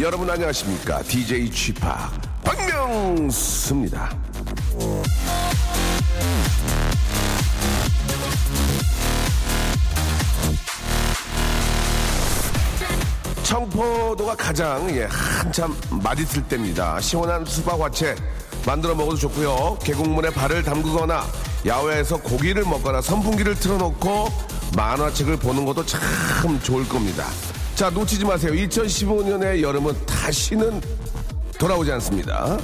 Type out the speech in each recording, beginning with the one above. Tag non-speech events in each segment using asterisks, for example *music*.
여러분 안녕하십니까? DJ Chip 박명수입니다. 청포도가 가장 예, 한참 맛있을 때입니다. 시원한 수박 화채 만들어 먹어도 좋고요. 계곡물에 발을 담그거나 야외에서 고기를 먹거나 선풍기를 틀어놓고 만화책을 보는 것도 참 좋을 겁니다. 자 놓치지 마세요. 2015년의 여름은 다시는 돌아오지 않습니다.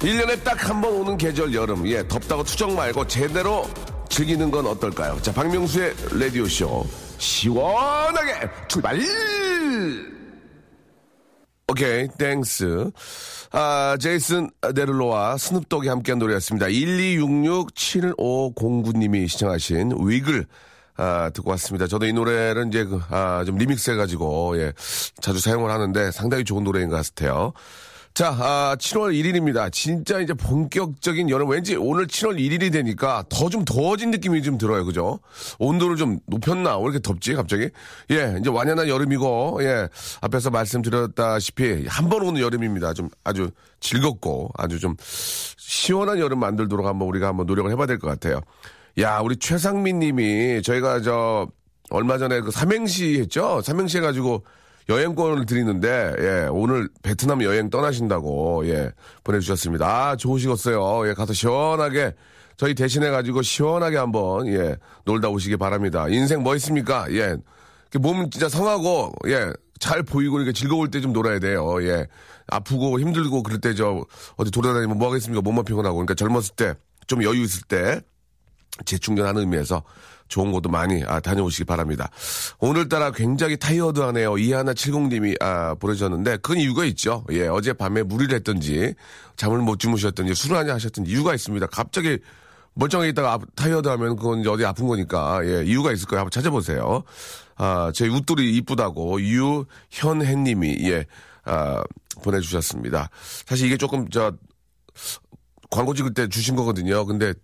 1년에 딱 한 번 오는 계절 여름. 예, 덥다고 투정 말고 제대로 즐기는 건 어떨까요? 자, 박명수의 라디오쇼. 시원하게 출발! 오케이, thanks. 아, 제이슨 데룰로와 스눕독이 함께한 노래였습니다. 1266759님이 신청하신 Wiggle. 아, 듣고 왔습니다. 저도 이 노래를 이제, 그, 아, 좀 리믹스 해가지고, 예, 자주 사용을 하는데 상당히 좋은 노래인 것 같아요. 자, 아, 7월 1일입니다. 진짜 이제 본격적인 여름, 왠지 오늘 7월 1일이 되니까 더 좀 더워진 느낌이 좀 들어요. 그죠? 온도를 좀 높였나? 왜 이렇게 덥지, 갑자기? 예, 이제 완연한 여름이고, 예, 앞에서 말씀드렸다시피 한 번 오는 여름입니다. 좀 아주 즐겁고 아주 좀 시원한 여름 만들도록 한번 우리가 한번 노력을 해봐야 될 것 같아요. 야, 우리 최상민 님이 저희가 저 얼마 전에 그 삼행시 했죠? 삼행시 해가지고 여행권을 드리는데, 예, 오늘 베트남 여행 떠나신다고, 예, 보내주셨습니다. 아, 좋으시겠어요. 예, 가서 시원하게, 저희 대신해가지고 시원하게 한번, 예, 놀다 오시기 바랍니다. 인생 뭐 있습니까? 예, 몸 진짜 성하고, 예, 잘 보이고 이렇게 즐거울 때 좀 놀아야 돼요. 예, 아프고 힘들고 그럴 때 저, 어디 돌아다니면 뭐 하겠습니까? 몸만 피곤하고. 그러니까 젊었을 때, 좀 여유 있을 때, 재충전하는 의미에서 좋은 곳도 많이 아, 다녀오시기 바랍니다. 오늘따라 굉장히 타이어드하네요. 이하나70님이 아, 보내주셨는데 그 이유가 있죠. 예, 어젯밤에 무리를 했던지 잠을 못 주무셨던지 술을 한잔 하셨던지 이유가 있습니다. 갑자기 멀쩡하게 있다가 아, 타이어드하면 그건 어디 아픈 거니까 예, 이유가 있을 거예요. 한번 찾아보세요. 아, 제 웃돌이 이쁘다고 유현혜님이 예, 아, 보내주셨습니다. 사실 이게 조금 저 광고 찍을 때 주신 거거든요. 근데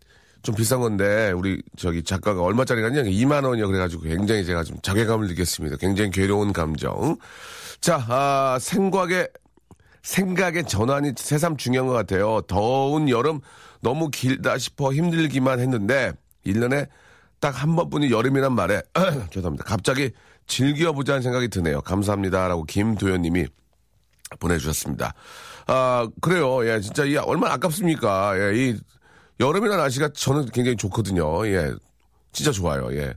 좀 비싼 건데 우리 저기 작가가 얼마짜리가냐 2만 원이요 그래가지고 굉장히 제가 좀 자괴감을 느꼈습니다. 굉장히 괴로운 감정. 자, 아, 생각에 생각의 전환이 새삼 중요한 것 같아요. 더운 여름 너무 길다 싶어 힘들기만 했는데 1년에 딱 한 번뿐이 여름이란 말에 *clears throat* 죄송합니다. 갑자기 즐겨보자는 생각이 드네요. 감사합니다라고 김도현님이 보내주셨습니다. 아 그래요. 예, 진짜 이 얼마나 아깝습니까? 예, 이 여름이나 날씨가 저는 굉장히 좋거든요. 예. 진짜 좋아요. 예.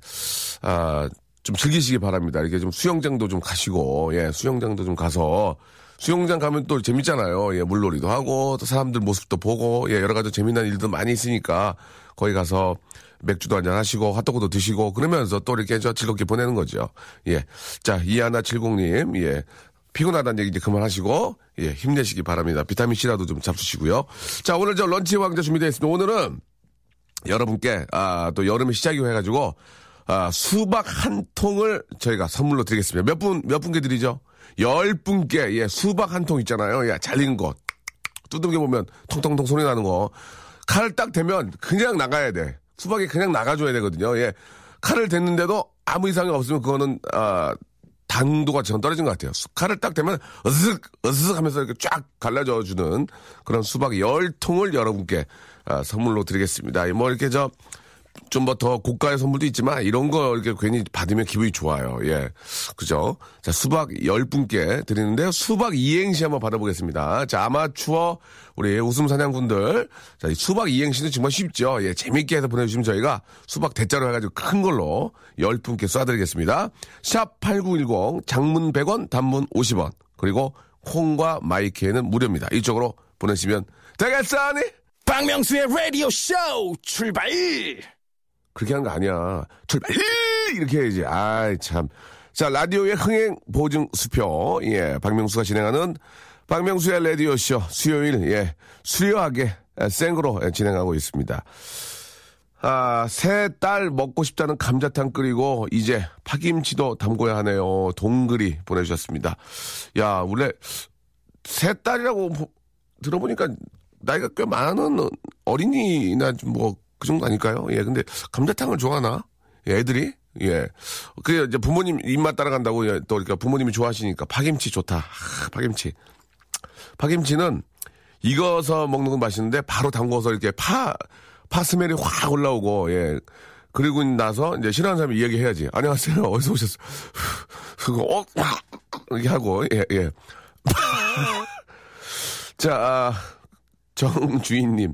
아, 좀 즐기시기 바랍니다. 이렇게 좀 수영장도 좀 가시고, 예, 수영장도 좀 가서, 수영장 가면 또 재밌잖아요. 예, 물놀이도 하고, 또 사람들 모습도 보고, 예, 여러 가지 재미난 일도 많이 있으니까, 거기 가서 맥주도 한잔 하시고, 핫도그도 드시고, 그러면서 또 이렇게 저 즐겁게 보내는 거죠. 예. 자, 이하나70님, 예. 피곤하다는 얘기 이제 그만하시고, 예, 힘내시기 바랍니다. 비타민C라도 좀 잡수시고요. 자, 오늘 저 런치 왕자 준비되어 있습니다. 오늘은 여러분께, 아, 또 여름이 시작이 해 가지고, 아, 수박 한 통을 저희가 선물로 드리겠습니다. 몇 분, 몇 분께 드리죠? 열 분께, 예, 수박 한 통 있잖아요. 예, 잘 익은 거. 두들겨 보면 통통통 소리 나는 거. 칼을 딱 대면 그냥 나가야 돼. 수박이 그냥 나가줘야 되거든요. 예. 칼을 댔는데도 아무 이상이 없으면 그거는, 아, 당도가 전 떨어진 것 같아요. 칼을 딱 대면 으슥 으슥 하면서 이렇게 쫙 갈라져 주는 그런 수박 열 통을 여러분께 아, 선물로 드리겠습니다. 뭐 이렇게 저 좀뭐더 고가의 선물도 있지만 이런 거 이렇게 괜히 받으면 기분이 좋아요. 예. 그죠? 자, 수박 열 분께 드리는데요. 수박 이행시 한번 받아보겠습니다. 자, 아마추어 우리 웃음 사냥꾼들. 자, 이 수박 이행시는 정말 쉽죠. 예. 재밌게 해서 보내주시면 저희가 수박 대자로 해가지고 큰 걸로 열 분께 쏴드리겠습니다. 샵 8910 장문 100원 단문 50원. 그리고 콩과 마이크에는 무료입니다. 이쪽으로 보내시면 되겠사니? 박명수의 라디오 쇼 출발! 그렇게 하는 거 아니야. 출발! 이렇게 해야지. 아이, 참. 자, 라디오의 흥행 보증 수표. 예, 박명수가 진행하는 박명수의 라디오쇼 수요일, 예, 수요하게 예, 생으로 예, 진행하고 있습니다. 아, 새 딸 먹고 싶다는 감자탕 끓이고 이제 파김치도 담궈야 하네요. 동글이 보내주셨습니다. 야, 원래 새 딸이라고 들어보니까 나이가 꽤 많은 어린이나 뭐 그 정도 아닐까요? 예, 근데 감자탕을 좋아하나? 예, 애들이? 예. 그 이제 부모님 입맛 따라간다고 예, 또 그러니까 부모님이 좋아하시니까 파김치 좋다. 아, 파김치. 파김치는 익어서 먹는 건 맛있는데 바로 담궈서 이렇게 파, 파 스멜이 확 올라오고, 예. 그리고 나서 이제 싫어하는 사람이 이야기 해야지. 안녕하세요. *laughs* 어디서 오셨어? *laughs* 그거, 어, *laughs* 이렇게 하고, 예, 예. 자, 아, 정주인님.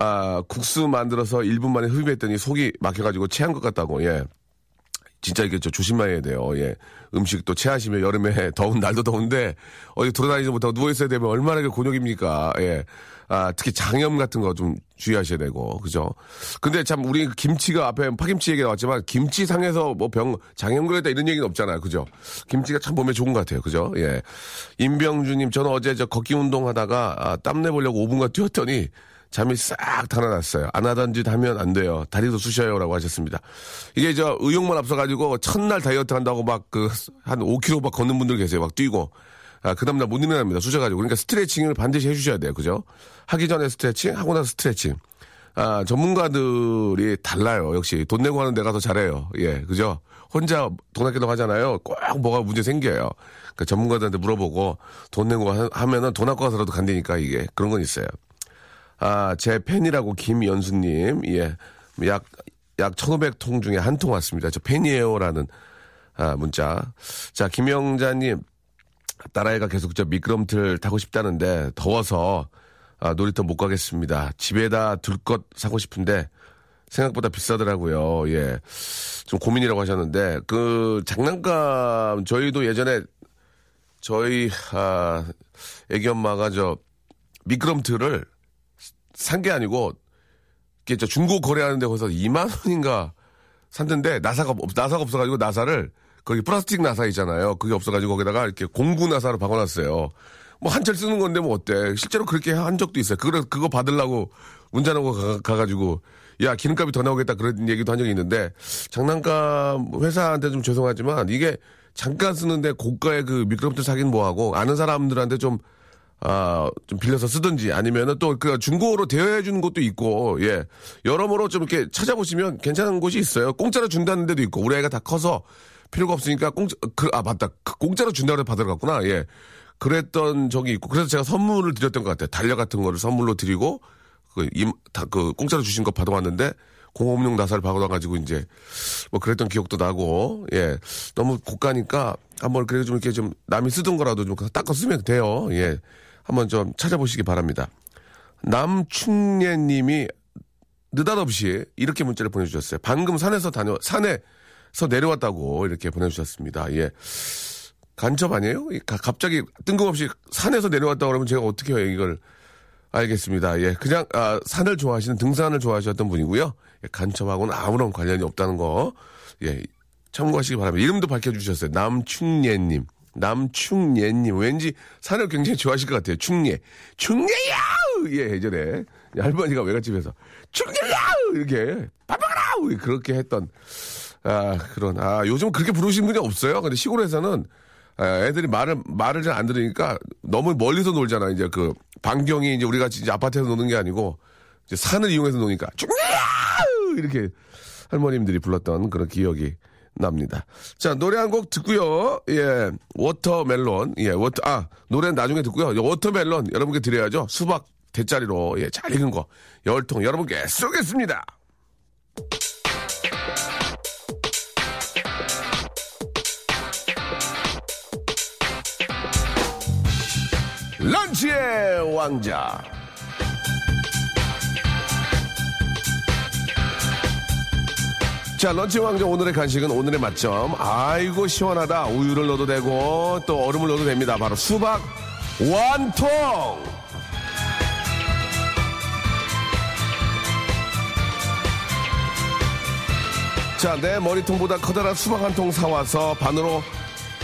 아, 국수 만들어서 1분 만에 흡입했더니 속이 막혀가지고 체한 것 같다고, 예. 진짜 이게 저 조심해야 돼요. 예. 음식도 체하시면 여름에 *laughs* 더운 날도 더운데 어디 돌아다니지 못하고 누워 있어야 되면 얼마나 그 곤욕입니까. 예. 아, 특히 장염 같은 거 좀 주의하셔야 되고, 그죠? 근데 참, 우리 김치가 앞에 파김치 얘기 나왔지만, 김치 상에서 뭐 병, 장염 걸렸다 이런 얘기는 없잖아요. 그죠? 김치가 참 몸에 좋은 것 같아요. 그죠? 예. 임병주 님, 저는 어제 저 걷기 운동 하다가, 아, 땀내 보려고 5분간 뛰었더니, 잠이 싹 달아났어요. 안 하던 짓 하면 안 돼요. 다리도 쑤셔요라고 하셨습니다. 이게 저 의욕만 앞서가지고 첫날 다이어트 한다고 막 그 한 5kg 막 걷는 분들 계세요. 막 뛰고. 아, 그 다음날 못 일어납니다. 쑤셔가지고. 그러니까 스트레칭을 반드시 해주셔야 돼요. 그죠? 하기 전에 스트레칭, 하고 나서 스트레칭. 아, 전문가들이 달라요. 역시. 돈 내고 하는 데가 더 잘해요. 예, 그죠? 혼자 돈 아끼려고 하잖아요. 꼭 뭐가 문제 생겨요. 그러니까 전문가들한테 물어보고 돈 내고 하, 면은 돈 아까워 서라도 간다니까 이게. 그런 건 있어요. 아, 제 팬이라고 김연수님, 예. 약, 약 1,500통 중에 한 통 왔습니다. 저 팬이에요라는, 아, 문자. 자, 김영자님, 딸아이가 계속 저 미끄럼틀 타고 싶다는데, 더워서, 아, 놀이터 못 가겠습니다. 집에다 둘 것 사고 싶은데, 생각보다 비싸더라고요. 예. 좀 고민이라고 하셨는데, 그, 장난감, 저희도 예전에, 저희, 아, 애기 엄마가 저, 미끄럼틀을 산 게 아니고, 이게 저 중고 거래하는 데 거기서 2만 원인가 샀는데, 나사가, 없, 나사가 없어가지고 나사를, 거기 플라스틱 나사 있잖아요. 그게 없어가지고 거기다가 이렇게 공구 나사로 박아놨어요. 뭐 한철 쓰는 건데 뭐 어때? 실제로 그렇게 한 적도 있어요. 그거 그거 받으려고 운전하고 가, 가가지고 야 기름값이 더 나오겠다 그런 얘기도 한 적이 있는데 장난감 회사한테 좀 죄송하지만 이게 잠깐 쓰는데 고가의 그 미끄럼틀 사긴 뭐하고 아는 사람들한테 좀 아, 좀 빌려서 쓰든지 아니면은 또 그 중고로 대여해 주는 것도 있고, 예. 여러모로 좀 이렇게 찾아보시면 괜찮은 곳이 있어요. 공짜로 준다는 데도 있고, 우리 애가 다 커서 필요가 없으니까 공짜, 그, 아, 맞다. 그 공짜로 준다고 해서 받으러 갔구나. 예. 그랬던 적이 있고, 그래서 제가 선물을 드렸던 것 같아요. 달력 같은 거를 선물로 드리고, 그, 임, 다, 그, 공짜로 주신 거 받아왔는데, 공업용 나사를 받아가지고 이제, 뭐 그랬던 기억도 나고, 예. 너무 고가니까, 한번 그래도 좀 이렇게 좀 남이 쓰던 거라도 좀 닦아 쓰면 돼요. 예. 한번 좀 찾아보시기 바랍니다. 남충예 님이 느닷없이 이렇게 문자를 보내주셨어요. 방금 산에서 다녀, 산에서 내려왔다고 이렇게 보내주셨습니다. 예. 간첩 아니에요? 갑자기 뜬금없이 산에서 내려왔다 그러면 제가 어떻게 해요, 이걸. 알겠습니다. 예. 그냥, 아, 산을 좋아하시는 등산을 좋아하셨던 분이고요. 예, 간첩하고는 아무런 관련이 없다는 거. 예. 참고하시기 바랍니다. 이름도 밝혀주셨어요. 남충예님. 남충예님. 왠지 산을 굉장히 좋아하실 것 같아요. 충예. 충예야! 예, 예전에. 할머니가 외갓집에서 충예야! 이렇게. 빠빠가라! 그렇게 했던, 아, 그런, 아, 요즘 그렇게 부르시는 분이 없어요. 근데 시골에서는 아, 애들이 말을, 말을 잘 안 들으니까 너무 멀리서 놀잖아. 이제 그, 반경이 이제 우리 같이 이제 아파트에서 노는 게 아니고, 이제 산을 이용해서 노니까, 충예야! 이렇게 할머님들이 불렀던 그런 기억이 납니다. 자, 노래 한 곡 듣고요. 예, watermelon. 예, water, 아, 노래는 나중에 듣고요. watermelon 여러분께 드려야죠. 수박 대짜리로, 예, 잘 익은 거. 열통 여러분께 쏘겠습니다. 런치의 왕자. 자, 런치 왕자 오늘의 간식은 오늘의 맛점. 아이고, 시원하다. 우유를 넣어도 되고, 또 얼음을 넣어도 됩니다. 바로 수박 완통! 자, 내 머리통보다 커다란 수박 한 통 사와서 반으로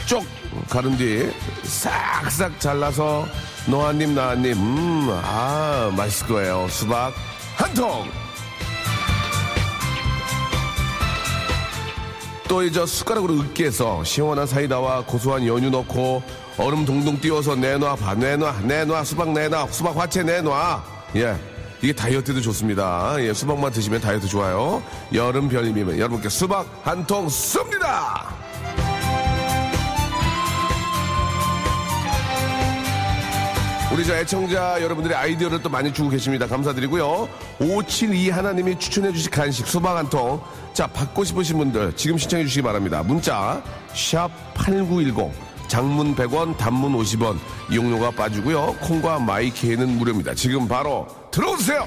쪽 가른 뒤 싹싹 잘라서 너 한 입, 나 한 입. 음, 아, 맛있을 거예요. 수박 한 통! 또 이제 숟가락으로 으깨서 시원한 사이다와 고소한 연유 넣고 얼음 동동 띄워서 내놔 봐 내놔 내놔 수박 내놔 수박 화채 내놔. 예 이게 다이어트도 좋습니다. 예 수박만 드시면 다이어트 좋아요. 여름 별님이면 여러분께 수박 한통 쏩니다 우리 저 애청자 여러분들의 아이디어를 또 많이 주고 계십니다. 감사드리고요. 572 하나님이 추천해 주신 간식 수박 한 통. 자, 받고 싶으신 분들 지금 신청해 주시기 바랍니다. 문자 샵 8910 장문 100원, 단문 50원 이용료가 빠지고요. 콩과 마이케이는 무료입니다. 지금 바로 들어오세요.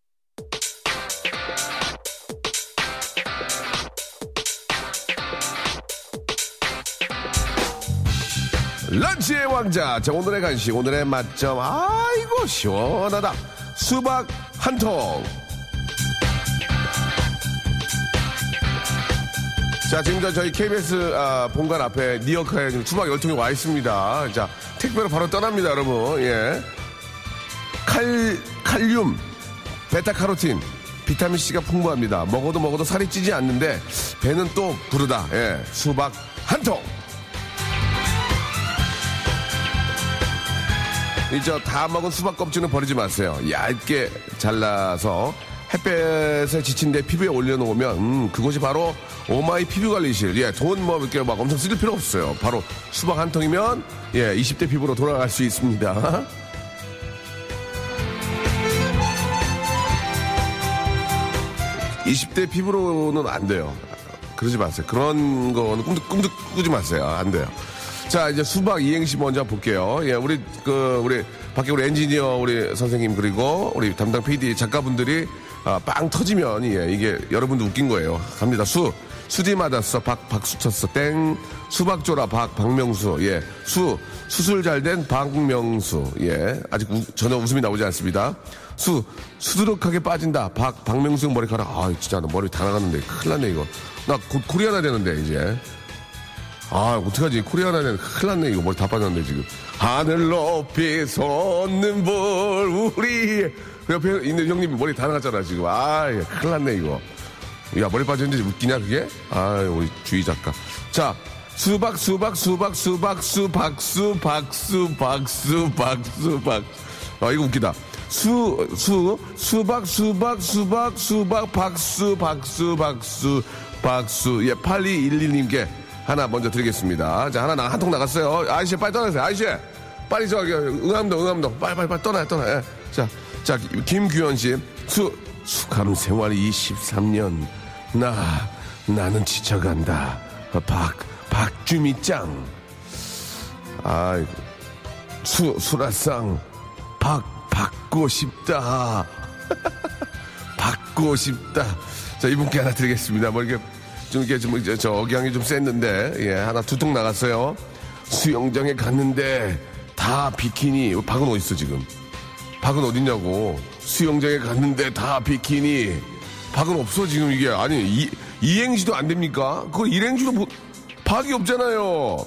런치의 왕자. 자, 오늘의 간식, 오늘의 맛점. 아이고, 시원하다. 수박 한 통. 자, 지금 저 저희 KBS 아, 본관 앞에 니어카에 지금 수박 열통이 와 있습니다. 자, 택배로 바로 떠납니다, 여러분. 예. 칼, 칼륨, 베타카로틴, 비타민C가 풍부합니다. 먹어도 먹어도 살이 찌지 않는데, 배는 또 부르다. 예. 수박 한 통. 이저 다 먹은 수박 껍질은 버리지 마세요. 얇게 잘라서 햇볕에 지친 데 피부에 올려놓으면 음, 그것이 바로 오마이 피부 관리실. 예, 돈뭐 이렇게 막 엄청 쓸 필요 없어요. 바로 수박 한 통이면 예, 20대 피부로 돌아갈 수 있습니다. *laughs* (20대) 피부로는 안 돼요 그러지 마세요 그런 거는 꿈도 꿈도 꾸지 마세요 안 돼요 자, 이제 수박 이행시 먼저 볼게요. 예, 우리, 그, 우리, 밖에 우리 엔지니어, 우리 선생님, 그리고 우리 담당 PD 작가분들이, 아, 빵 터지면, 예, 이게 여러분도 웃긴 거예요. 갑니다. 수. 수지 맞았어. 박, 박수 쳤어. 땡. 수박 줘라. 박, 박명수. 예. 수. 수술 잘 된 박명수. 예. 아직 우- 전혀 웃음이 나오지 않습니다. 수. 수두룩하게 빠진다. 박, 박명수 머리카락. 아, 진짜 나 머리 다 나갔는데. 큰일 났네, 이거. 나 곧 코리아나 되는데, 이제. 아, 어떡하지? 코리아나 되는 큰일 났네. 이거 머리 다 빠졌는데, 지금. 하늘 높이 솟는 볼, 우리. 그 옆에 있는 형님 머리 다 나갔잖아, 지금. 아, 예, 큰일 났네, 이거. 야, 머리 빠졌는데 웃기냐, 그게? 아, 우리 주희 작가. 자, 수박, 수박, 수박, 수박, 수박, 수박, 수박, 수박, 수박. 아, 이거 웃기다. 수, 수, 수박, 수박, 수박, 수박, 박수, 박수, 박수, 박수. 예, 8211님께 하나 먼저 드리겠습니다. 자, 하나, 나, 한통 나갔어요. 아저씨, 빨리 떠나세요. 아저씨! 빨리 저기, 응암동, 응암동. 빨리, 빨리, 빨리 떠나요, 떠나요. 예. 자, 자, 김규현 씨. 수, 수감 생활 23년. 나, 나는 지쳐간다. 박, 박주미 짱. 아이고. 수, 수라상. 박, 받고 싶다. *laughs* 받고 싶다. 자, 이분께 하나 드리겠습니다. 뭐 이렇게 좀 이렇게 좀 이제 저 억양이 좀 셌는데, 예, 하나 두통 나갔어요. 수영장에 갔는데 다 비키니. 박은 어디 있어 지금? 박은 어딨냐고. 수영장에 갔는데 다 비키니. 박은 없어 지금 이게 아니 이, 이행시도 안 됩니까? 그거 일행시도 뭐 박이 없잖아요.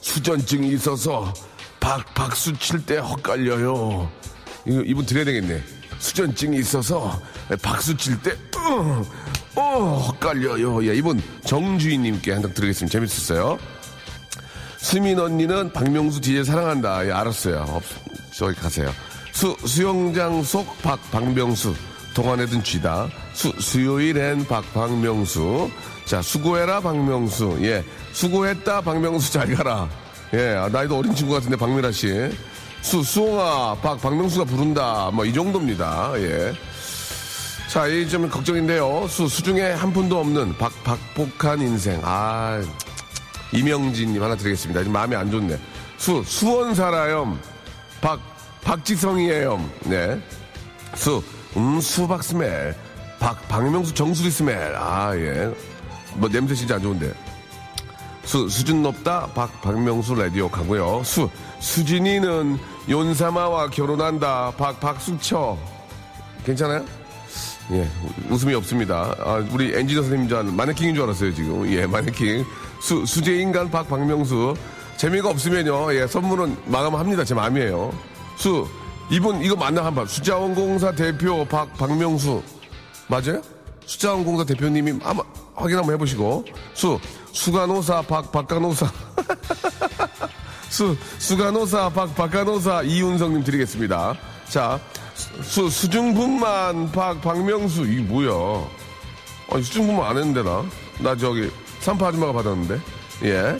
수전증이 있어서 박 박수 칠 때 헛갈려요. 이거 이분 드려야 되겠네. 수전증이 있어서 박수 칠 때 어, 어, 헛갈려요. 예, 이분 정주인님께 한장 드리겠습니다. 재밌었어요. 수민 언니는 박명수 DJ 사랑한다. 예, 알았어요. 없, 저기 가세요. 수, 수영장 속 박, 박명수. 동안에든 쥐다. 수, 수요일엔 박, 박명수. 자, 수고해라, 박명수. 예. 수고했다, 박명수 잘 가라. 예. 아, 나이도 어린 친구 같은데, 박미라 씨. 수, 수홍아, 박, 박명수가 부른다. 뭐, 이 정도입니다. 예. 자, 이 좀 걱정인데요. 수, 수중에 한 푼도 없는 박, 박복한 인생. 아, 이명진님 하나 드리겠습니다. 지금 마음이 안 좋네. 수, 수원 살아요. 박, 박지성이에요. 네. 수, 음, 수박 스멜. 박, 박명수 정수리 스멜. 아, 예. 뭐, 냄새 진짜 안 좋은데. 수, 수준 높다. 박, 박명수 라디오 가고요. 수, 수진이는 윤사마와 결혼한다. 박, 박수처. 괜찮아요? 예, 웃음이 없습니다. 아, 우리 엔지니어 선생님 줄 아는 마네킹인 줄 알았어요, 지금. 예, 마네킹. 수, 수제인간 박, 박명수. 재미가 없으면요, 예, 선물은 마감합니다. 제 마음이에요. 수, 이분, 이거 맞나 한번. 숫자원공사 대표 박, 박명수. 맞아요? 숫자원공사 대표님이 아마 확인 한번 해보시고. 수, 수간호사 박, 박간호사. *laughs* 수, 수간호사 박, 박간호사 이윤성님 드리겠습니다. 자, 수, 수중분만 박, 박명수. 이게 뭐야. 아니, 수중분만 안 했는데, 나. 나 저기, 산파 아줌마가 받았는데. 예.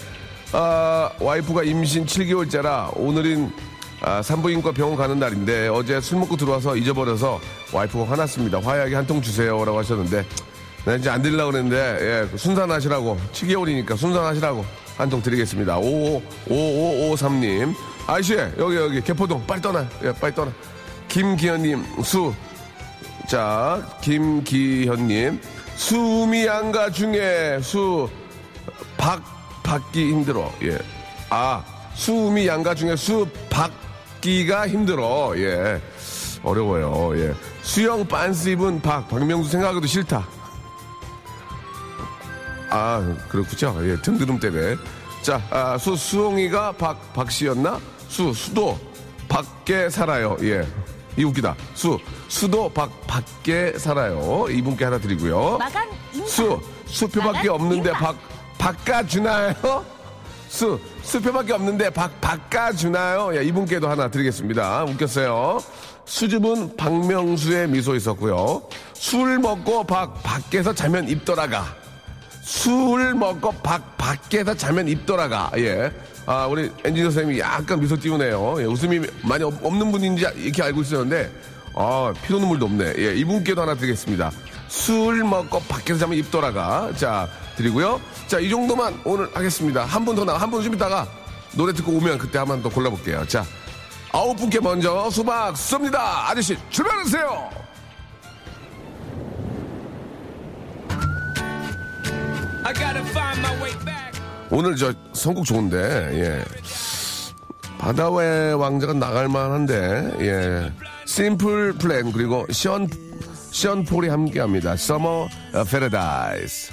아, 와이프가 임신 7개월째라 오늘인 아, 산부인과 병원 가는 날인데 어제 술 먹고 들어와서 잊어버려서 와이프가 화났습니다. 화약이 한 통 주세요 라고 하셨는데 나 이제 안 드리려고 그랬는데 예, 순산하시라고 7개월이니까 순산하시라고 한 통 드리겠습니다. 5553님 아저씨 여기 여기 개포동 빨리 떠나 예, 빨리 떠나 김기현님 수 자, 김기현님. 수미 양가 중에 수, 박, 받기 힘들어. 예. 아, 수미 양가 중에 수, 받기가 힘들어. 예. 어려워요. 예. 수영 빤스 입은 박, 박명수 생각해도 싫다. 아, 그렇구죠. 예, 등드름 때문에. 자, 아, 수, 수홍이가 박, 박씨였나? 수, 수도, 밖에 살아요. 예. 이 웃기다. 수, 수도 박, 밖에 살아요. 이분께 하나 드리고요. 마감 인사. 수, 수표밖에 없는데 인사. 박, 바꿔주나요? 수, 수표밖에 없는데 박, 바꿔주나요? 예, 이분께도 하나 드리겠습니다. 웃겼어요. 수줍은 박명수의 미소 있었고요. 술 먹고 박, 밖에서 자면 입 돌아가. 술 먹고 박, 밖에서 자면 입 돌아가. 예. 아, 우리 엔지니어 선생님이 약간 미소 띄우네요. 예, 웃음이 많이 없- 없는 분인지 이렇게 알고 있었는데, 아, 피도 눈물도 없네. 예, 이분께도 하나 드리겠습니다. 술 먹고 밖에서 자면 입 돌아가. 자, 드리고요. 자, 이 정도만 오늘 하겠습니다. 한 분 더 나, 한분 좀 있다가 노래 듣고 오면 그때 한 번 더 골라볼게요. 자, 아홉 분께 먼저 수박 쏩니다. 아저씨, 출발하세요! I gotta find. 오늘 저 선곡 좋은데 예. 바다의 왕자가 나갈 만한데 예. 심플 플랜 그리고 시언 시언 폴이 함께 합니다. Summer Paradise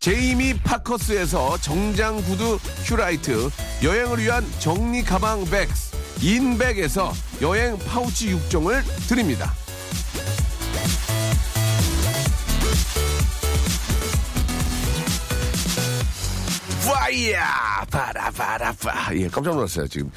제이미 파커스에서 정장 구두 큐라이트, 여행을 위한 정리 가방 백스, 인백에서 여행 파우치 6종을 드립니다. Fire! 바라바라바. 예, 깜짝 놀랐어요, 지금.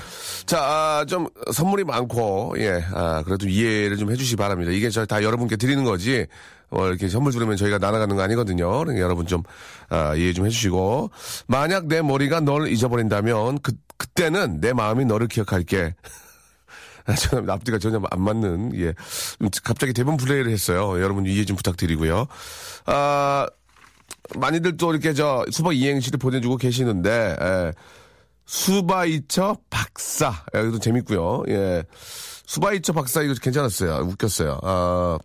자, 아, 좀 선물이 많고, 예, 아, 그래도 이해를 좀 해주시기 바랍니다. 이게 저 다 여러분께 드리는 거지, 어, 이렇게 선물 주려면 저희가 날아가는 거 아니거든요. 그러니까 여러분 좀, 아, 이해 좀 해주시고. 만약 내 머리가 널 잊어버린다면, 그, 그때는 내 마음이 너를 기억할게. *laughs* 아, 저는 앞뒤가 전혀 안 맞는, 예. 좀 갑자기 대본 플레이를 했어요. 여러분 이해 좀 부탁드리고요. 아, 많이들 또 이렇게 저 수박 이행시를 보내주고 계시는데, 예. 수바이처 박사. 예, 이것도 재밌고요. 예. 수바이처 박사 이거 괜찮았어요. 웃겼어요. 아,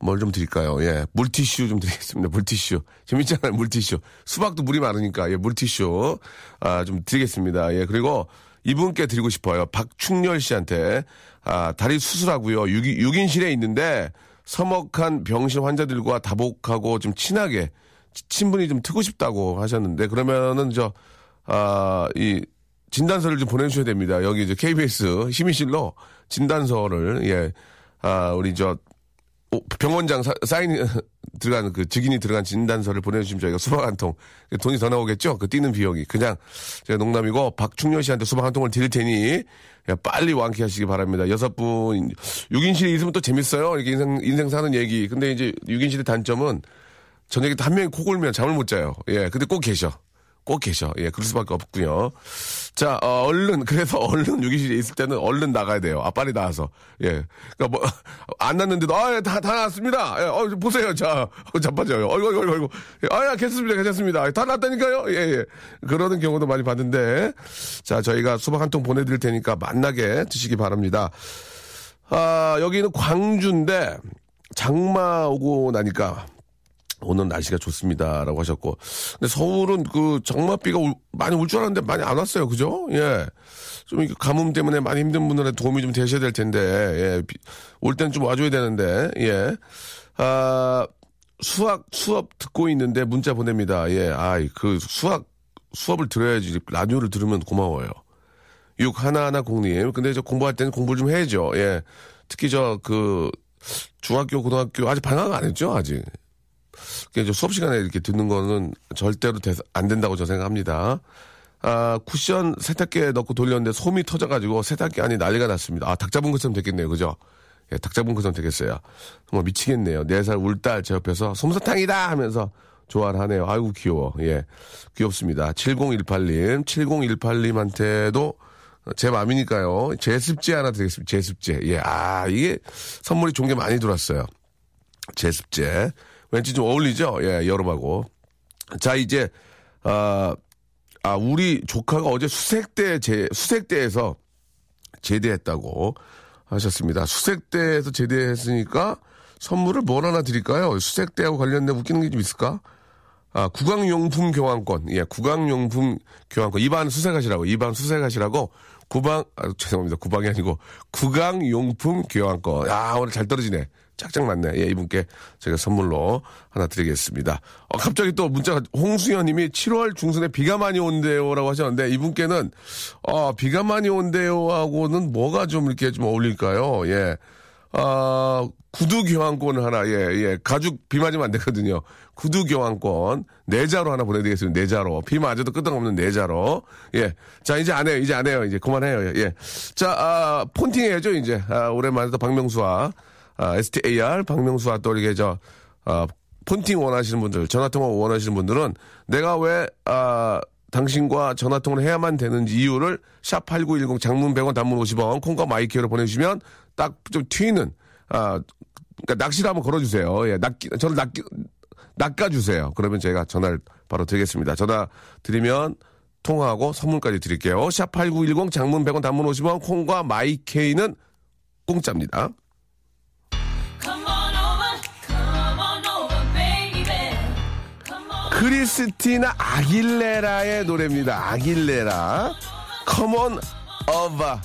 뭘 좀 드릴까요? 예. 물티슈 좀 드리겠습니다. 물티슈. 재밌잖아요. 물티슈. 수박도 물이 많으니까, 예, 물티슈. 아, 좀 드리겠습니다. 예. 그리고 이분께 드리고 싶어요. 박충렬 씨한테 아, 다리 수술하고요. 6, 인실에 있는데 서먹한 병실 환자들과 다복하고 좀 친하게 치- 친분이 좀 트고 싶다고 하셨는데 그러면은 저 아, 이 진단서를 좀 보내주셔야 됩니다. 여기 이제 KBS *laughs* 심의실로 진단서를 예, 아 우리 저 오, 병원장 사, 사인이 *laughs* 들어간 그 직인이 들어간 진단서를 보내주시면 저희가 수박 한 통 돈이 더 나오겠죠? 그 뛰는 비용이 그냥 제가 농담이고 박충렬 씨한테 수박 한 통을 드릴 테니 야, 빨리 완쾌하시기 바랍니다. 여섯 분 6인실에 있으면 또 재밌어요. 이렇게 인생 인생 사는 얘기. 근데 이제 6인실의 단점은 저녁에 한 명이 코 골면 잠을 못 자요. 예, 근데 꼭 계셔. 꼭 계셔. 예, 그럴 수밖에 없고요. 자, 어, 얼른 그래서 *laughs* 얼른 여기실에 있을 때는 얼른 나가야 돼요. 아, 빨리 나와서. 예, 그러니까 뭐 *laughs* 안 났는데도 아다다 나왔습니다. 예, 어, 보세요. 자, 어, 자빠져요. 어이구 어이구 어이구. 예, 아야 괜찮습니다, 괜찮습니다. 다 났다니까요. 예, 예. 그러는 경우도 많이 봤는데, 자, 저희가 수박 한 통 보내드릴 테니까 만나게 드시기 바랍니다. 아, 여기는 광주인데 장마 오고 나니까 오늘 날씨가 좋습니다라고 하셨고. 근데 서울은 그 장맛비가 올- 많이 올 줄 알았는데 많이 안 왔어요. 그죠? 예. 좀 이렇게 가뭄 때문에 많이 힘든 분들의 도움이 좀 되셔야 될 텐데. 예, 예올 땐좀 와줘야 되는데. 예아 수학 수업 듣고 있는데 문자 보냅니다. 예. 아이 그 수학 수업을 들어야지 라디오를 들으면 고마워요. 6 하나하나 공님. 근데 저 공부할 때는 공부를 좀 해야죠. 예. 특히 저그 중학교 고등학교 아직 방학 안 했죠 아직 수업 시간에 이렇게 듣는 거는 절대로 돼- 안 된다고 저는 생각합니다. 아, 쿠션 세탁기에 넣고 돌렸는데 솜이 터져가지고 세탁기 안이 난리가 났습니다. 아, 닭 잡은 것처럼 됐겠네요. 그죠? 예, 닭 잡은 것처럼 되겠어요. 정말 미치겠네요. 네살울딸 제 옆에서 솜사탕이다 하면서 좋아를 하네요. 아이고, 귀여워. 예. 귀엽습니다. 7018님, 7018님한테도 제 마음이니까요. 제습제 하나 드리겠습니다. 제습제. 예, 아, 이게 선물이 게 많이 들어왔어요. 제습제. 왠지 좀 어울리죠? 예, 여름하고. 자, 이제, 아, 아, 우리 조카가 어제 수색대 제, 수색대에서 제대했다고 하셨습니다. 수색대에서 제대했으니까 선물을 뭘 하나 드릴까요? 수색대하고 관련된 웃기는 게 좀 있을까? 아, 구강용품 교환권. 예, 구강용품 교환권. 입안 수색하시라고. 입안 수색하시라고. 구방, 아, 죄송합니다. 구방이 아니고 구강용품 교환권. 아, 오늘 잘 떨어지네. 짝짝 맞네. 예, 이분께 제가 선물로 하나 드리겠습니다. 어, 갑자기 또 문자가 홍수연 님이 7월 중순에 비가 많이 온대요 라고 하셨는데 이분께는 어, 비가 많이 온대요 하고는 뭐가 좀 이렇게 좀 어울릴까요? 예. 아, 구두 교환권을 하나, 예, 예. 가죽 비 맞으면 안 되거든요. 구두 교환권. 네자로 하나 보내드리겠습니다. 네자로. 비 맞아도 끄떡없는 네자로. 예. 자, 이제 안 해요. 이제 안 해요. 이제 그만해요. 예. 자, 아, 폰팅 해야죠, 이제. 아, 오랜만에 또 박명수와, 아, STAR, 박명수와 또 이렇게 저, 아, 폰팅 원하시는 분들, 전화통화 원하시는 분들은 내가 왜, 아, 당신과 전화통화를 해야만 되는지 이유를 샵8910 장문 100원 단문 50원 콩과 마이케이로 보내주시면 딱 좀 튀는 아 그러니까 낚시를 한번 걸어주세요. 예, 낚기 저를 낚기 낚아주세요. 그러면 제가 전화를 바로 드리겠습니다. 전화 드리면 통화하고 선물까지 드릴게요. 샵8910 장문 100원 단문 50원 콩과 마이케이는 공짜입니다. 크리스티나 아길레라의 노래입니다. 아길레라. Come on over.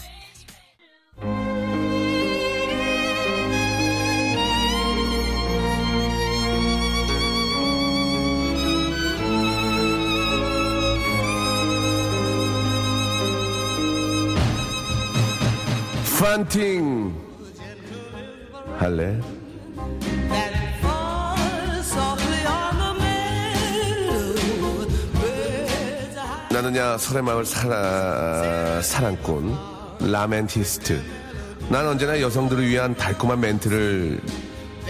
판팅 할래? 나느냐 설해마을 사라, 사랑꾼 라멘티스트. 난 언제나 여성들을 위한 달콤한 멘트를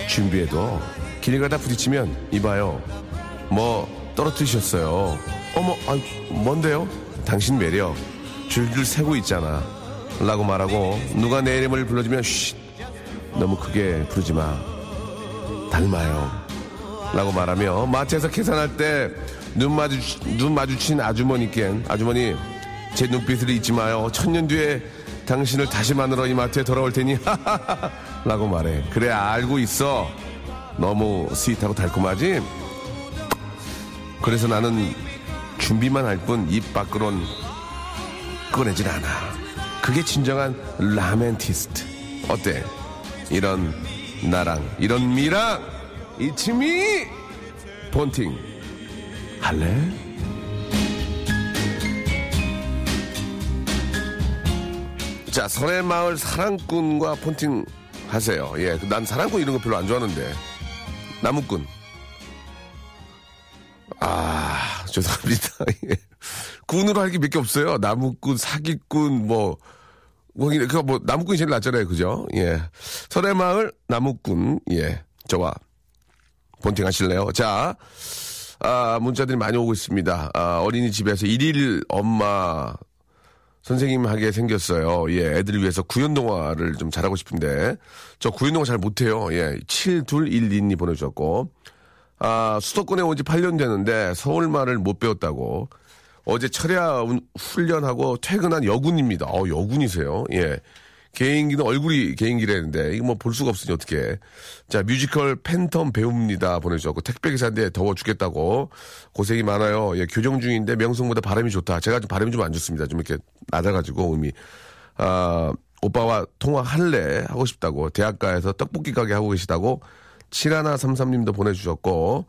준비해도 길 가다 부딪히면 이봐요. 뭐 떨어뜨리셨어요? 어머 아 뭔데요? 당신 매력. 줄줄 세고 있잖아. 라고 말하고 누가 내 이름을 불러주면 쉿 너무 크게 부르지 마. 닮아요. 라고 말하며 마트에서 계산할 때 눈 마주 눈 마주친 아주머니께 아주머니 제 눈빛을 잊지 마요 천년 뒤에 당신을 다시 만나러 이 마트에 돌아올 테니 *laughs* 라고 말해 그래 알고 있어 너무 sweet하고 달콤하지 그래서 나는 준비만 할 뿐 입 밖으론 꺼내질 않아. 그게 진정한 로맨티스트. 어때? 이런 나랑, 이런 미랑, 이치미! 폰팅. 할래? 자, 선의 마을 사랑꾼과 폰팅 하세요. 예, 난 사랑꾼 이런 거 별로 안 좋아하는데. 나무꾼. 아, 죄송합니다. *laughs* 예. 군으로 할 게 몇 개 없어요. 나무꾼, 사기꾼, 뭐, 뭐, 그, 뭐, 나무꾼이 제일 낫잖아요. 그죠? 예. 설의 마을, 나무꾼, 예. 저와 본팅 하실래요? 자, 아, 문자들이 많이 오고 있습니다. 아, 어린이집에서 일일 엄마 선생님 하게 생겼어요. 예, 애들을 위해서 구연동화를 좀 잘하고 싶은데, 저 구연동화 잘 못해요. 예, 7212님 보내주셨고, 아, 수도권에 온 지 8년 되는데 서울말을 못 배웠다고. 어제 철야 운- 훈련하고 퇴근한 여군입니다. 어, 여군이세요. 예. 개인기는 얼굴이 개인기라는데 이거 뭐 볼 수가 없으니 어떻게. 자, 뮤지컬 팬텀 배웁니다 보내주셨고 택배 기사인데 더워 죽겠다고 고생이 많아요. 예, 교정 중인데 명성보다 바람이 좋다. 제가 좀 바람이 좀 안 좋습니다. 좀 이렇게 낮아가지고 음이 아 오빠와 통화할래 하고 싶다고 대학가에서 떡볶이 가게 하고 계시다고 7133님도 보내주셨고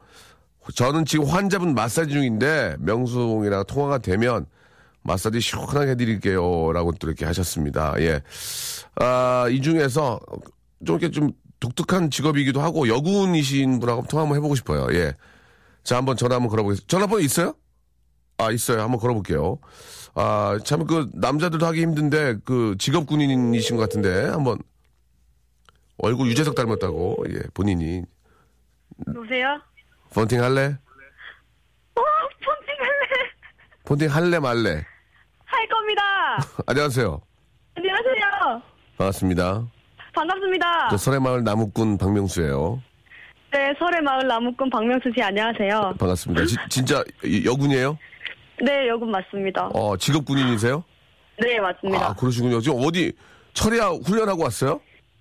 저는 지금 환자분 마사지 중인데 명수홍이랑 통화가 되면 마사지 시원하게 해드릴게요. 라고 또 이렇게 하셨습니다. 예. 아, 이 중에서 좀 이렇게 좀 독특한 직업이기도 하고 여군이신 분하고 통화 한번 해보고 싶어요. 예. 자, 한번 전화 한번 걸어보겠습니다. 전화번호 있어요? 아, 있어요. 한번 걸어볼게요. 아, 참 그 남자들도 하기 힘든데 그 직업 군인이신 것 같은데 한번 얼굴 유재석 닮았다고 예, 본인이 여보세요? 펀팅 할래? 어, 폰팅 할래? 폰팅 할래 말래? 할 겁니다. *laughs* 안녕하세요. 안녕하세요. 반갑습니다. 반갑습니다. 저 설해마을 나무꾼 박명수예요. 네, 설의 마을 나무꾼 박명수 씨 안녕하세요. 반갑습니다. 지- 진짜 이- 여군이에요? 네, 여군 맞습니다. 어, 직업 군인이세요? 네, 맞습니다. 아, 그러시군요. 지금 어디 철야 훈련하고 왔어요?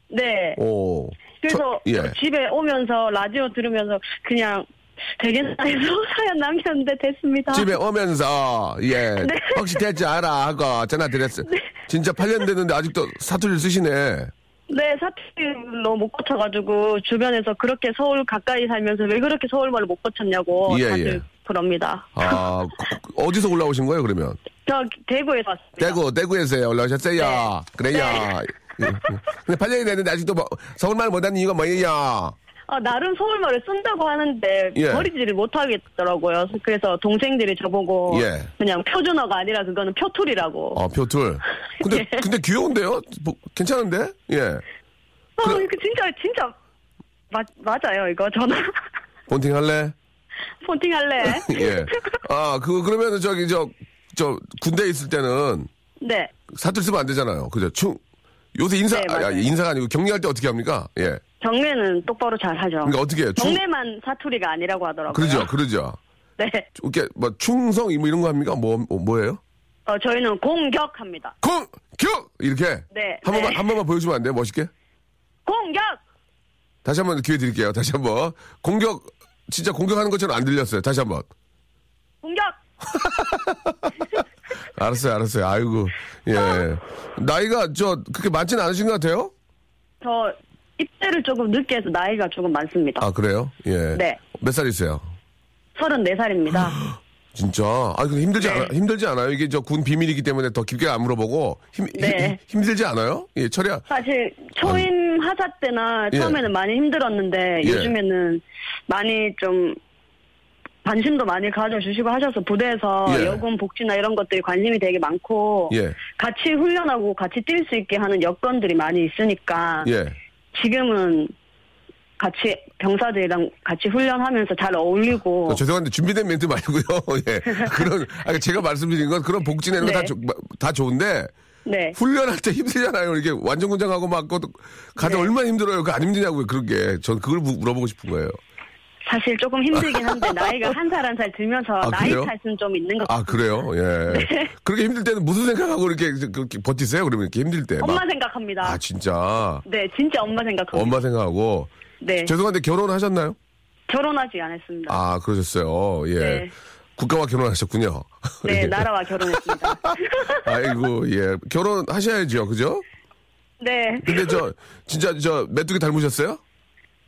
네. 오. 그래서 저- 예. 집에 오면서 라디오 들으면서 그냥 되겠나 해서 *laughs* 사연 남겼는데 됐습니다. 집에 오면서 예. 네. 혹시 됐지 알아 하고 전화 드렸어. 진짜 8년 됐는데 아직도 사투리를 쓰시네. 네, 사투리로 못 고쳐가지고 주변에서 그렇게 서울 가까이 살면서 왜 그렇게 서울말을 못 고쳤냐고 예, 다들 예. 그럽니다. 아, 거- 어디서 올라오신 거예요, 그러면? 저 대구에서 왔습니다. 대구, 대구에서 올라오셨어요. 네. 그래요. 예. 근데 8년이 됐는데 아직도 뭐 서울말 못하는 이유가 뭐예요? 아, 나름 서울말을 쓴다고 하는데 예. 버리지를 못하겠더라고요. 그래서 동생들이 저보고 예. 그냥 표준어가 아니라 그거는 표툴이라고. 어, 표툴. 근데, *laughs* 예. 근데 귀여운데요? 뭐, 괜찮은데? 예. 어, 그래. 이거 진짜 진짜 맞 맞아요 이거 저는 *laughs* 본팅 할래? 폰팅 할래. *laughs* 예. 아, 그, 그러면은 저기, 저, 저, 군대 에 있을 때는 네. 사투리 쓰면 안 되잖아요. 그죠? 충, 요새 인사, 네, 아. 인사가 아니고 격리할 때 어떻게 합니까? 예. 경례는 똑바로 잘 하죠. 그러니까 어떻게 해요? 충, 경례만 사투리가 아니라고 하더라고요. 그러죠, 그러죠. *laughs* 네. 이렇게, 뭐, 충성, 뭐 이런 거 합니까? 뭐, 뭐, 뭐예요? 어, 저희는 공격합니다. 공, 격! 이렇게. 네, 한 번만, 네. 한 번만 보여주면 안 돼요? 멋있게? 공격! 다시 한 번 기회 드릴게요. 다시 한 번. 공격, 진짜 공격하는 것처럼 안 들렸어요. 다시 한 번. 공격! *laughs* 알았어요, 알았어요. 아이고, 예. 나이가 저, 그렇게 많지는 않으신 것 같아요? 저 입대를 조금 늦게 해서 나이가 조금 많습니다. 아, 그래요? 예. 네. 몇 살이세요? 34살입니다. *gasps* 진짜. 아, 근데 힘들지 네. 않아, 힘들지 않아요? 이게 저 군 비밀이기 때문에 더 깊게 안 물어보고. 힘, 네. 힘, 들지 않아요? 예, 철야. 사실 초임 하사 때나 예. 처음에는 많이 힘들었는데 예. 요즘에는 많이 좀 관심도 많이 가져주시고 하셔서 부대에서 예. 여군 복지나 이런 것들이 관심이 되게 많고 예. 같이 훈련하고 같이 뛸 수 있게 하는 여건들이 많이 있으니까 예. 지금은 같이 병사들이랑 같이 훈련하면서 잘 어울리고 어, 죄송한데 준비된 멘트 말고요. *laughs* 예. *laughs* 그런, 아, 제가 말씀드린 건 그런 복지 내는 거다 네. 다 좋은데. 네 훈련할 때 힘들잖아요. 이렇게 완전 군장하고 막, 그것도 가도 네. 얼마나 힘들어요. 그 안 힘드냐고요. 그런 게. 전 그걸 무- 물어보고 싶은 거예요. 사실 조금 힘들긴 한데 *laughs* 나이가 한 살 한 살 들면서 아, 나이? 탓은 좀 있는 것 아, 같아요. 그래요? 예. *laughs* 네. 그렇게 힘들 때는 무슨 생각하고 이렇게, 그렇게 버티세요? 그러면 이렇게 힘들 때. 막. 엄마 생각합니다. 아, 진짜. 네, 진짜 엄마 생각합니다. 엄마 생각하고. 네. 죄송한데 결혼하셨나요? 결혼하지 않았습니다. 아, 그러셨어요. 예. 네. 국가와 결혼하셨군요. *laughs* 네, 예. 나라와 결혼했습니다. 아이고, 예. 결혼하셔야죠. 그죠? 네. 근데 저, 진짜 저, 메뚜기 닮으셨어요?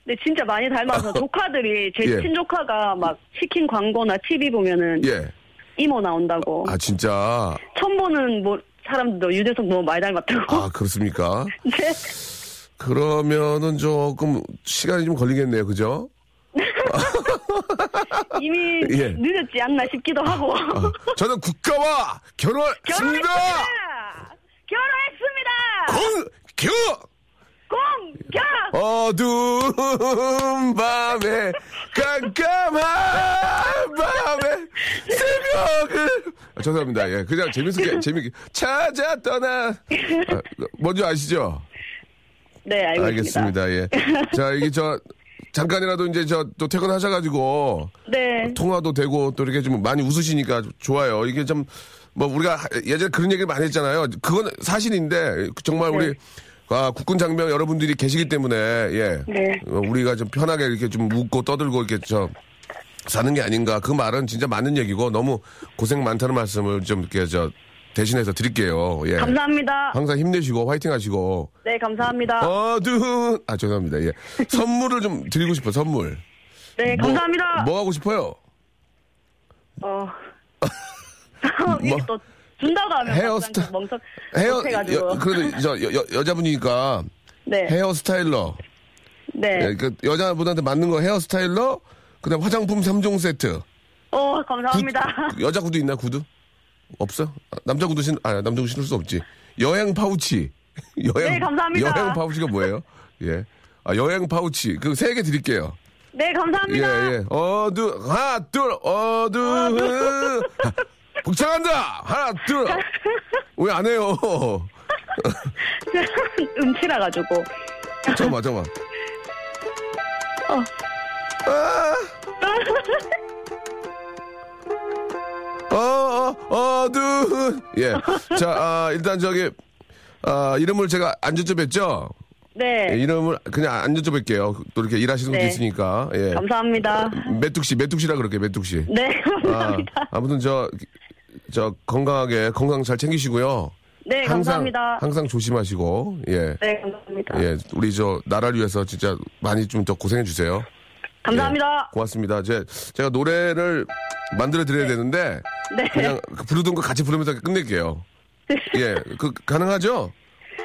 네, 진짜 많이 닮아서 *laughs* 조카들이 제 예. 친조카가 막 치킨 광고나 TV 보면은 예. 이모 나온다고. 아, 진짜. 처음 보는 뭐 사람들도 유재석 너무 많이 닮았다고. 아, 그렇습니까? *laughs* 네. 그러면은 조금 시간이 좀 걸리겠네요. 그죠? *laughs* 이미 예. 늦었지 않나 싶기도 하고. 어, 저는 국가와 결혼했습니다! 결혼했습니다! 결혼했습니다! 공, 교! 공! 겨! 어두운 밤에 깜깜한 밤에 새벽을 아, 죄송합니다. 예, 그냥 재밌게 *laughs* 재밌게 찾아 떠나 아, 뭔지 아시죠? 네, 알고 있습니다. 알겠습니다. 예. 자, 이게 저 잠깐이라도 이제 저 또 퇴근하셔가지고 네. 통화도 되고 또 이렇게 좀 많이 웃으시니까 좋아요. 이게 좀 뭐 우리가 예전에 그런 얘기를 많이 했잖아요. 그건 사실인데 정말 우리 네. 아, 국군 장병 여러분들이 계시기 때문에 예 네. 어, 우리가 좀 편하게 이렇게 좀 웃고 떠들고 이렇게 저 사는 게 아닌가 그 말은 진짜 맞는 얘기고 너무 고생 많다는 말씀을 좀 이렇게 저 대신해서 드릴게요. 예. 감사합니다. 항상 힘내시고 화이팅 하시고 네, 감사합니다. 어두운 아 죄송합니다. 예. 선물을 좀 드리고 싶어 선물. 네, 뭐- 감사합니다. 뭐 하고 싶어요? 어. *laughs* *laughs* 이게 또 준다고 하면 헤어스타- 멍석 헤어 여, 그래도 저 여, 여, 여자분이니까 네, 헤어스타일러. 네. 예, 그 여자분한테 맞는 거 헤어스타일러 그다음 화장품 3종 세트. 어, 감사합니다. 구- 여자 구두 있나 구두? 없어? 아, 남자 구두 신 아, 남자 구두 신을 수 없지. 여행 파우치. *laughs* 여행 네, 감사합니다. 여행 파우치가 뭐예요? 예. 아, 여행 파우치. 그 세 개 드릴게요. 네, 감사합니다. 예예. 어두 하나 둘 어두 *laughs* 복창한다 하나 둘 왜 안 해요 *laughs* 음치라 가지고. 잠깐만 잠깐만 어. 아. *laughs* 어, 어, 어두운. 예. 자, 아, 일단 저기, 아, 이름을 제가 안 여쭤뵀죠? 예, 네, 이름을 그냥 안 여쭤뵐게요. 또 이렇게 일하시는 분도 네. 있으니까. 예. 감사합니다. 메뚜씨, 메뚜씨라 그럴게요, 메뚜씨. 네, 아, 감사합니다. 아 무튼 저, 저 건강하게, 건강 잘 챙기시고요. 네, 항상, 감사합니다. 항상 조심하시고, 예. 네, 감사합니다. 예, 우리 저 나라를 위해서 진짜 많이 좀 더 고생해 주세요. 감사합니다. 예, 고맙습니다. 제, 제가 노래를 만들어 드려야 되는데 네. 그냥 그 부르던 거 같이 부르면서 끝낼게요. 예, 그 가능하죠?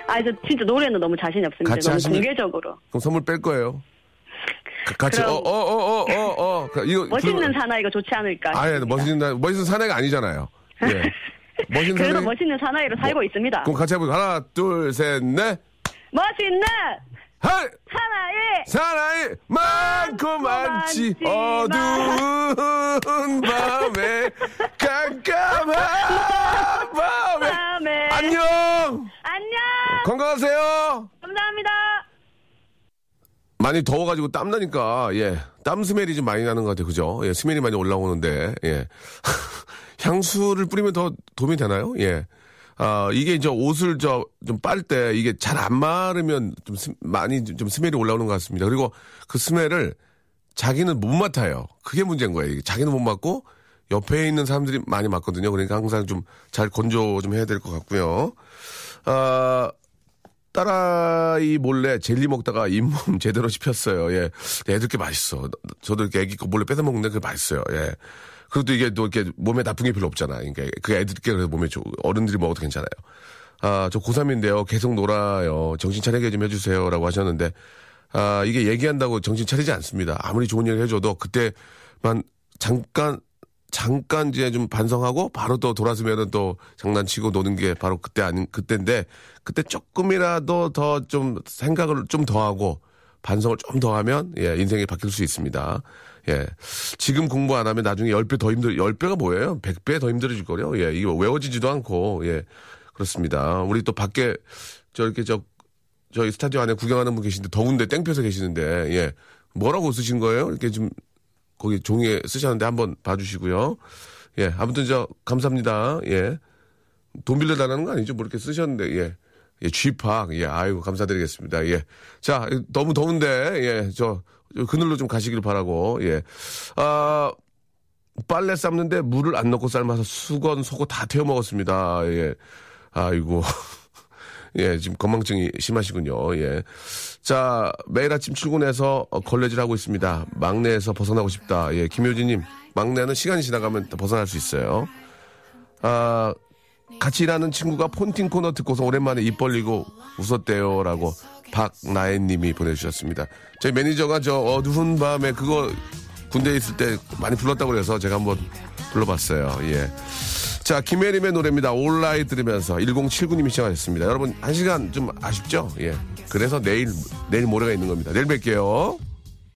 아, 저 진짜 노래는 너무 자신이 없습니다. 같이 너무 하시면- 공개적으로. 그럼 선물 뺄 거예요. 가- 같이 그럼- 어어 어 어 어 어 이거 멋있는 부르- 사나이가 좋지 않을까. 아예. 멋있는 나- 멋있는 사나이가 아니잖아요. 예. *laughs* 멋있는 그래도 사나이 멋있는 사나이로 살고 있습니다. 그럼 같이 해볼게요. 하나 둘 셋 넷. 멋있는 하이 사나이! 사나이 많고 많지 많지만. 어두운 밤에 *laughs* 깜깜한 밤에 밤에. 안녕 안녕! 건강하세요 감사합니다! 많이 더워가지고 땀 나니까 예 땀 smell이 좀 많이 나는 것 같아요 그죠 예 smell이 많이 올라오는데 예 *laughs* 향수를 뿌리면 더 도움이 되나요 예. 아, 이게 이제 옷을 저 좀 빨 때 이게 잘 안 마르면 좀 스- 많이 좀- 좀 스멜이 올라오는 것 같습니다. 그리고 그 스멜을 자기는 못 맡아요. 그게 문제인 거예요. 자기는 못 맡고 옆에 있는 사람들이 많이 맡거든요. 그러니까 항상 좀 잘 건조 좀 해야 될 것 같고요. 아, 딸아이 몰래 젤리 먹다가 잇몸 *laughs* 제대로 씹혔어요. 예. 애들 게 맛있어. 저도 이렇게 애기 거 몰래 뺏어 먹는데 그게 맛있어요. 예. 그래도 이게 또 이렇게 몸에 나쁜 게 별로 없잖아. 그러니까 그 애들께 그래도 몸에 좋, 어른들이 먹어도 괜찮아요. 아, 저 고3인데요. 계속 놀아요. 정신 차리게 좀 해주세요. 라고 하셨는데, 아, 이게 얘기한다고 정신 차리지 않습니다. 아무리 좋은 얘기를 해줘도 그때만 잠깐, 잠깐 이제 좀 반성하고 바로 또 돌아서면은 또 장난치고 노는 게 바로 그때 아닌, 그때인데, 그때 조금이라도 더 좀 생각을 좀 더 하고 반성을 좀 더 하면, 예, 인생이 바뀔 수 있습니다. 예. 지금 공부 안 하면 나중에 10배 더 힘들, 10배가 뭐예요? 100배 더 힘들어질 거요. 예. 이게 외워지지도 않고, 예. 그렇습니다. 우리 또 밖에, 저렇게 저, 저희 스타디오 안에 구경하는 분 계신데 더운데 땡볕에 계시는데, 예. 뭐라고 쓰신 거예요? 이렇게 좀, 거기 종이에 쓰셨는데 한번 봐주시고요. 예. 아무튼 저, 감사합니다. 예. 돈 빌려달라는 거 아니죠? 뭐 이렇게 쓰셨는데, 예. 예, 쥐팍. 예, 아이고, 감사드리겠습니다. 예. 자, 너무 더운데, 예, 저, 그늘로 좀 가시길 바라고, 예. 아, 빨래 삶는데 물을 안 넣고 삶아서 수건, 속옷 다 태워 먹었습니다. 예. 아이고. *laughs* 예, 지금 건망증이 심하시군요. 예. 자, 매일 아침 출근해서 어, 걸레질 하고 있습니다. 막내에서 벗어나고 싶다. 예, 김효진님, 막내는 시간이 지나가면 또 벗어날 수 있어요. 아, 같이 일하는 친구가 폰팅 코너 듣고서 오랜만에 입 벌리고 웃었대요 라고 박나혜님이 보내주셨습니다. 저희 매니저가 저 어두운 밤에 그거 군대에 있을 때 많이 불렀다고 그래서 제가 한번 불러봤어요. 예. 자, 김혜림의 노래입니다. 온라인 들으면서 1079님이 신청하셨습니다. 여러분, 한 시간 좀 아쉽죠? 예. 그래서 내일, 내일 모레가 있는 겁니다. 내일 뵐게요.